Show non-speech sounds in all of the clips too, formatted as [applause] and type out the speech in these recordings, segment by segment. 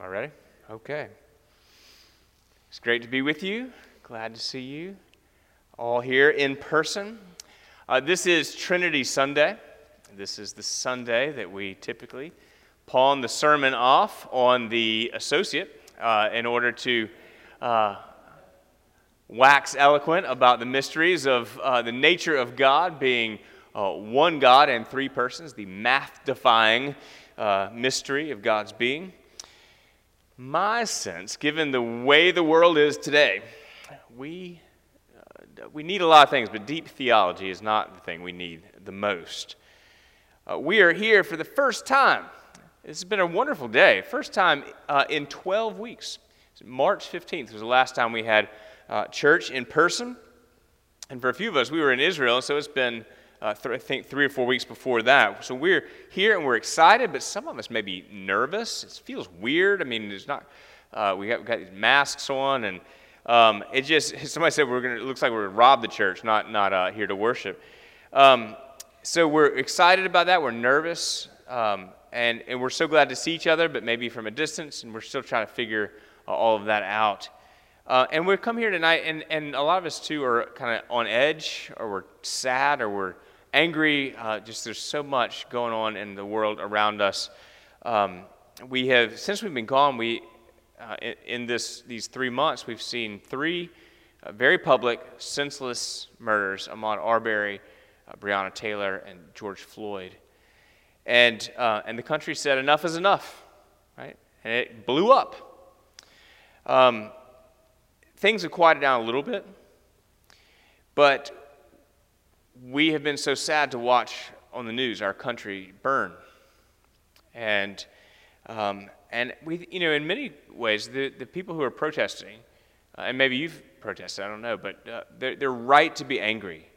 Am I ready? Okay. It's great to be with you. Glad to see you all here in person. Uh, this is Trinity Sunday. This is the Sunday that we typically pawn the sermon off on the associate uh, in order to uh, wax eloquent about the mysteries of uh, the nature of God being uh, one God and three persons, the math defying uh, mystery of God's being. My sense, given the way the world is today, we, uh, we need a lot of things, but deep theology is not the thing we need the most. Uh, we are here for the first time. This has been a wonderful day. First time uh, in 12 weeks. March 15th was the last time we had uh, church in person. And for a few of us, we were in Israel, so it's been uh, th- I think three or four weeks before that. So we're here and we're excited, but some of us may be nervous. It feels weird. I mean, it's not, uh, we got, got these masks on, and um, it just, [laughs] somebody said we're going to, it looks like we're going to rob the church, not, not uh, here to worship. Um, so we're excited about that. We're nervous, um, and, and we're so glad to see each other, but maybe from a distance, and we're still trying to figure uh, all of that out. Uh, and we've come here tonight, and, and a lot of us too are kind of on edge, or we're sad, or we're angry. Uh, just there's so much going on in the world around us. Um, we have since we've been gone. We uh, in, this these three months we've seen three uh, very public, senseless murders: Ahmaud Arbery, uh, Breonna Taylor, and George Floyd. And uh, and the country said enough is enough, right? And it blew up. Um, things have quieted down a little bit, but we have been so sad to watch on the news our country burn. And, um, and we, you know, in many ways, the, the people who are protesting, uh, and maybe you've protested, I don't know, but uh, they're, they're right to be angry.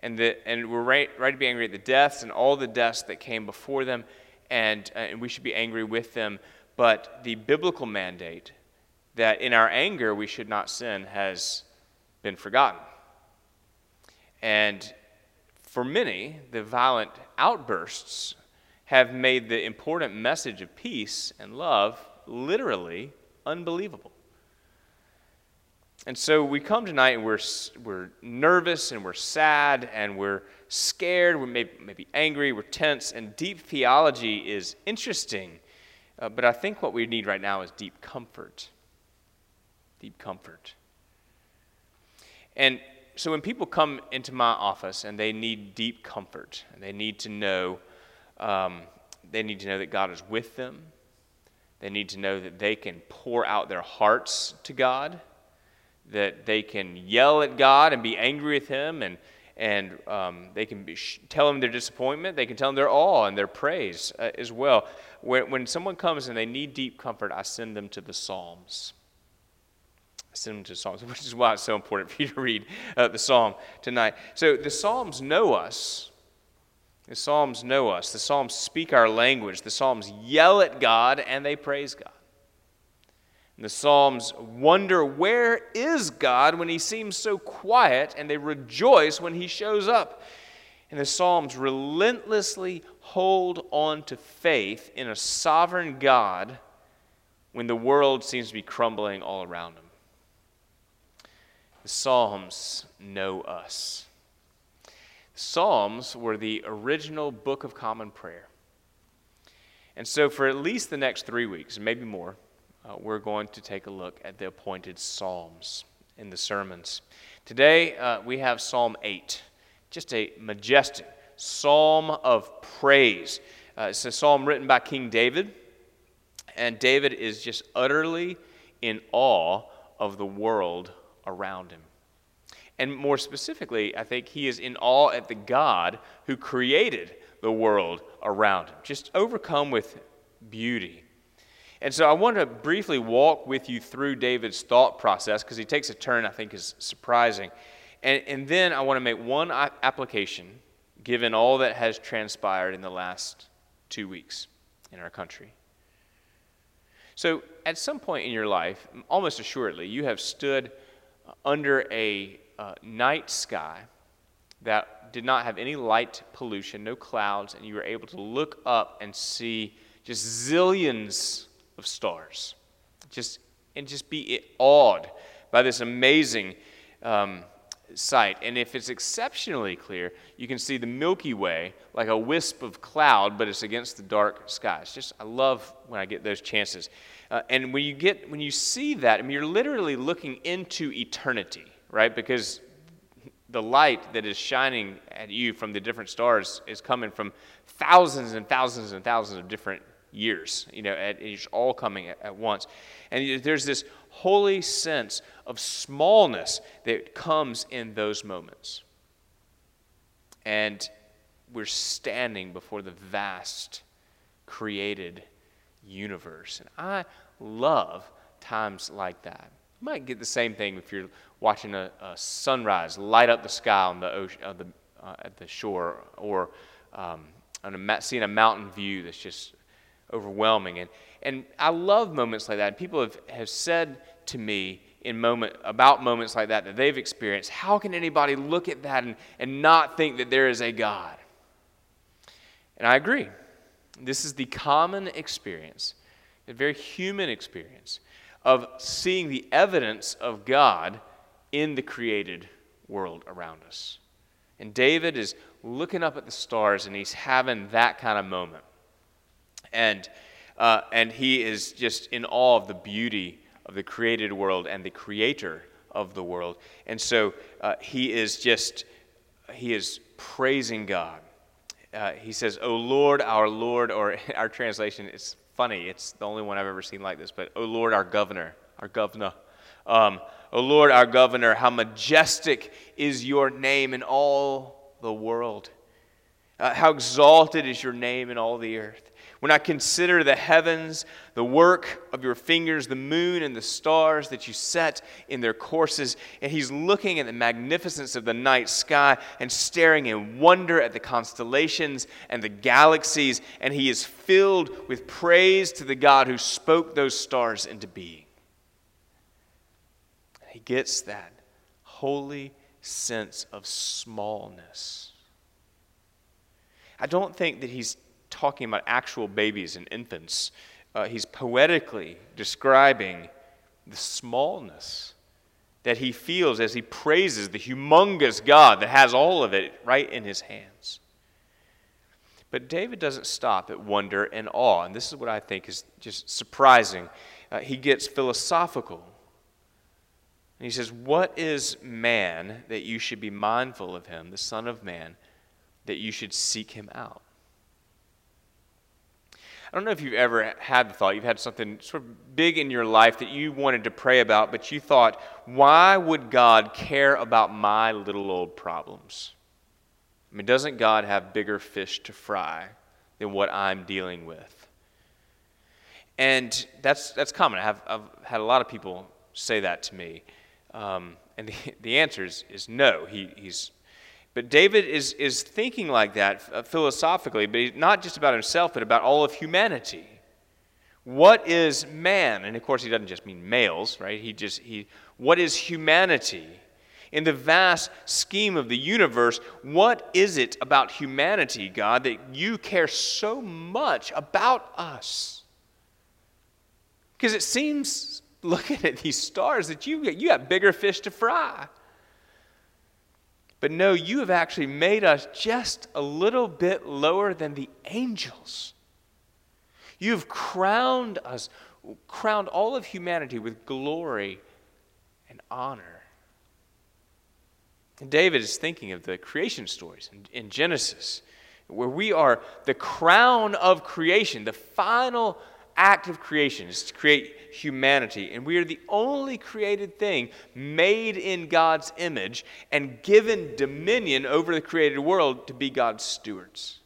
And, the, and we're right, right to be angry at the deaths and all the deaths that came before them, and, uh, and we should be angry with them. But the biblical mandate that in our anger we should not sin has been forgotten. And for many, the violent outbursts have made the important message of peace and love literally unbelievable. And so we come tonight and we're, we're nervous and we're sad and we're scared, we're maybe, maybe angry, we're tense, and deep theology is interesting. Uh, but I think what we need right now is deep comfort. Deep comfort. And so when people come into my office and they need deep comfort, and they need to know, um, they need to know that God is with them. They need to know that they can pour out their hearts to God, that they can yell at God and be angry with Him, and and um, they can be, tell Him their disappointment. They can tell Him their awe and their praise uh, as well. When, when someone comes and they need deep comfort, I send them to the Psalms. I send them to Psalms, [laughs] which is why it's so important for you to read uh, the Psalm tonight. So the Psalms know us. The Psalms know us. The Psalms speak our language. The Psalms yell at God and they praise God. And the Psalms wonder where is God when he seems so quiet, and they rejoice when he shows up. And the Psalms relentlessly hold on to faith in a sovereign God when the world seems to be crumbling all around them. The Psalms know us. Psalms were the original Book of Common Prayer. And so, for at least the next three weeks, maybe more, uh, we're going to take a look at the appointed Psalms in the sermons. Today, uh, we have Psalm 8, just a majestic psalm of praise. Uh, it's a psalm written by King David, and David is just utterly in awe of the world around him. And more specifically, I think he is in awe at the God who created the world around him, just overcome with beauty. And so I want to briefly walk with you through David's thought process because he takes a turn I think is surprising. And, and then I want to make one application given all that has transpired in the last two weeks in our country. So, at some point in your life, almost assuredly, you have stood under a uh, night sky that did not have any light pollution, no clouds, and you were able to look up and see just zillions of stars. Just and just be awed by this amazing um, sight. And if it's exceptionally clear, you can see the Milky Way like a wisp of cloud, but it's against the dark skies. Just I love when I get those chances. Uh, and when you get when you see that, I mean, you're literally looking into eternity, right? Because the light that is shining at you from the different stars is coming from thousands and thousands and thousands of different years. You know, at, it's all coming at, at once. And there's this holy sense of smallness that comes in those moments. And we're standing before the vast created universe. And I love times like that. You might get the same thing if you're watching a, a sunrise light up the sky on the ocean, uh, the, uh, at the shore, or um, a, seeing a mountain view that's just overwhelming. And, and I love moments like that. People have, have said to me in moment, about moments like that that they've experienced, how can anybody look at that and, and not think that there is a God? And I agree. This is the common experience, a very human experience of seeing the evidence of God in the created world around us. And David is looking up at the stars and he's having that kind of moment. And, uh, and he is just in awe of the beauty of the created world and the creator of the world. And so uh, he is just, he is praising God. Uh, he says, O Lord, our Lord, or [laughs] our translation, it's funny, it's the only one I've ever seen like this, but O Lord, our governor, our governor. Um, o Lord, our governor, how majestic is your name in all the world. Uh, how exalted is your name in all the earth. When I consider the heavens, the work of your fingers, the moon and the stars that you set in their courses, and he's looking at the magnificence of the night sky and staring in wonder at the constellations and the galaxies, and he is filled with praise to the God who spoke those stars into being. He gets that holy sense of smallness. I don't think that he's talking about actual babies and infants. Uh, he's poetically describing the smallness that he feels as he praises the humongous God that has all of it right in his hands. But David doesn't stop at wonder and awe, and this is what I think is just surprising. Uh, he gets philosophical. And he says, What is man that you should be mindful of him, the Son of Man, that you should seek him out? I don't know if you've ever had the thought, you've had something sort of big in your life that you wanted to pray about, but you thought, why would God care about my little old problems? I mean, doesn't God have bigger fish to fry than what I'm dealing with? And that's, that's common. I've, I've had a lot of people say that to me. Um, and the, [laughs] the answer is, is no. He, he's but David is, is thinking like that uh, philosophically, but not just about himself, but about all of humanity. What is man? And of course, he doesn't just mean males, right? He just, he, what is humanity? In the vast scheme of the universe, what is it about humanity, God, that you care so much about us? Because it seems, [laughs] looking at these stars, that you, you got bigger fish to fry. But no, you have actually made us just a little bit lower than the angels. You've crowned us, crowned all of humanity with glory and honor. And David is thinking of the creation stories in, in Genesis, where we are the crown of creation, the final act of creation is to create humanity. And we are the only created thing made in God's image and given dominion over the created world to be God's stewards.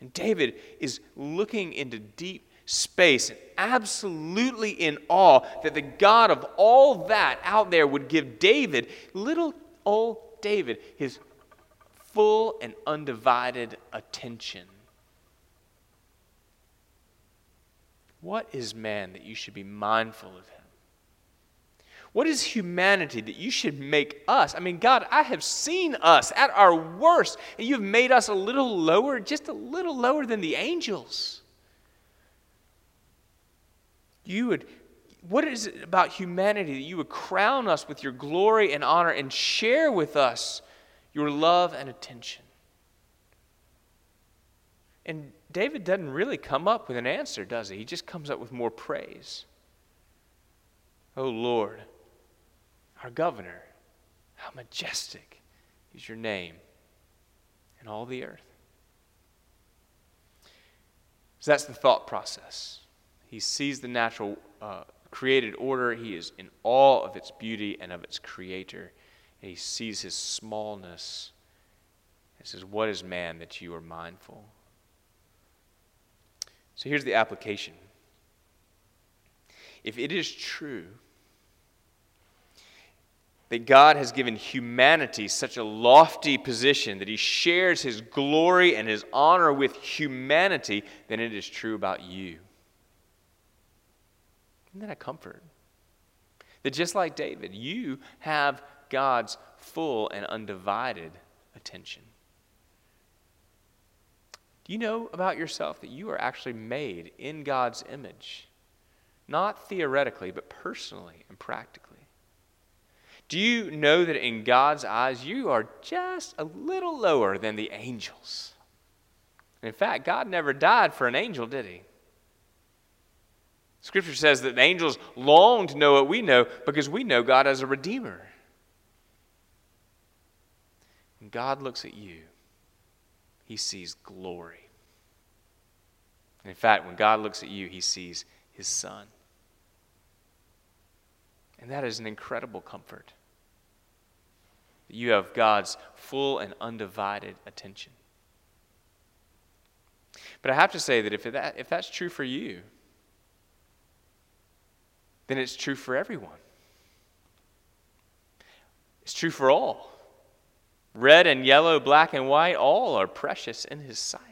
And David is looking into deep space and absolutely in awe that the God of all that out there would give David, little old David, his full and undivided attention. What is man that you should be mindful of him? What is humanity that you should make us? I mean, God, I have seen us at our worst, and you've made us a little lower, just a little lower than the angels. you would, what is it about humanity that you would crown us with your glory and honor and share with us your love and attention? And David doesn't really come up with an answer, does he? He just comes up with more praise. Oh Lord, our governor, how majestic is your name in all the earth. So that's the thought process. He sees the natural uh, created order, he is in awe of its beauty and of its creator. And he sees his smallness. He says, What is man that you are mindful? So here's the application. If it is true that God has given humanity such a lofty position that he shares his glory and his honor with humanity, then it is true about you. Isn't that a comfort? That just like David, you have God's full and undivided attention. Do you know about yourself that you are actually made in God's image? Not theoretically, but personally and practically. Do you know that in God's eyes, you are just a little lower than the angels? In fact, God never died for an angel, did he? Scripture says that the angels long to know what we know because we know God as a redeemer. When God looks at you, he sees glory. And in fact, when God looks at you, he sees his son. And that is an incredible comfort. That you have God's full and undivided attention. But I have to say that if, that if that's true for you, then it's true for everyone. It's true for all. Red and yellow, black and white, all are precious in His sight.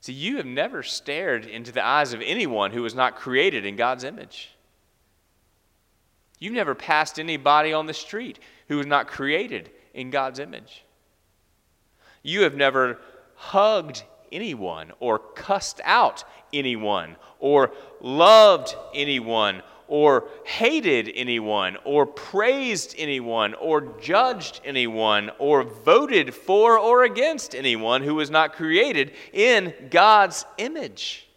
See, you have never stared into the eyes of anyone who was not created in God's image. You've never passed anybody on the street who was not created in God's image. You have never hugged anyone or cussed out anyone or loved anyone or hated anyone or praised anyone or judged anyone or voted for or against anyone who was not created in God's image.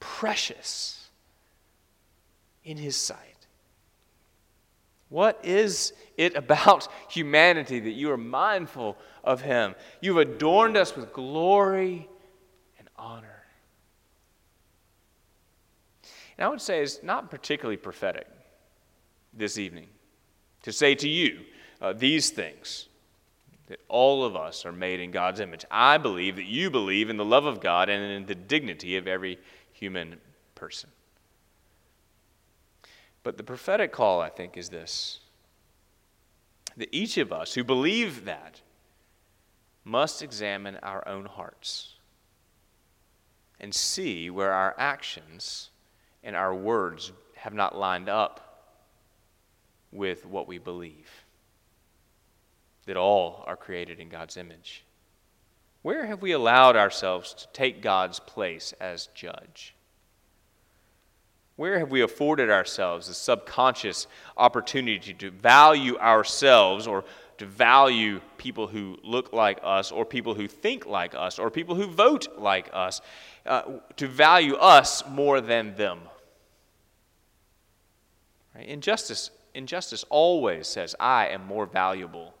Precious in His sight. What is it about [laughs] humanity that you are mindful of Him? You've adorned us with glory and honor. And I would say it's not particularly prophetic this evening to say to you uh, these things that all of us are made in God's image. I believe that you believe in the love of God and in the dignity of every human person. But the prophetic call, I think, is this that each of us who believe that must examine our own hearts and see where our actions and our words have not lined up with what we believe. That all are created in God's image. Where have we allowed ourselves to take God's place as judge? Where have we afforded ourselves the subconscious opportunity to value ourselves or to value people who look like us or people who think like us or people who vote like us, uh, to value us more than them? Right? Injustice, injustice always says, I am more valuable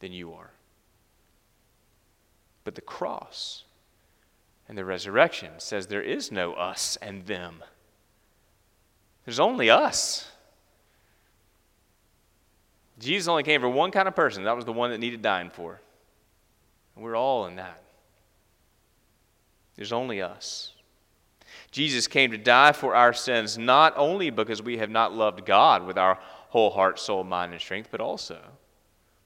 than you are. But the cross and the resurrection says there is no us and them. There's only us. Jesus only came for one kind of person. That was the one that needed dying for. And we're all in that. There's only us. Jesus came to die for our sins not only because we have not loved God with our whole heart, soul, mind, and strength, but also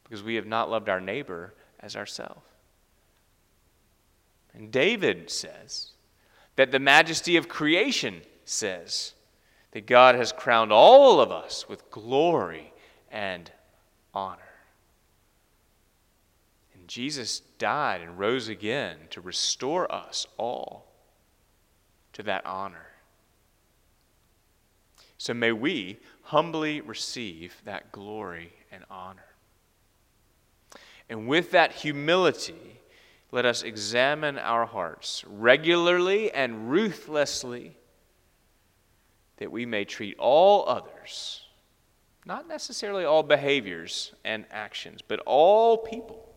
because we have not loved our neighbor as ourselves. And David says that the majesty of creation says that God has crowned all of us with glory and honor. And Jesus died and rose again to restore us all to that honor. So may we humbly receive that glory and honor. And with that humility, let us examine our hearts regularly and ruthlessly that we may treat all others, not necessarily all behaviors and actions, but all people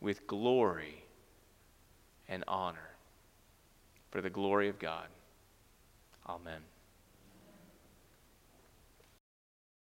with glory and honor for the glory of God. Amen.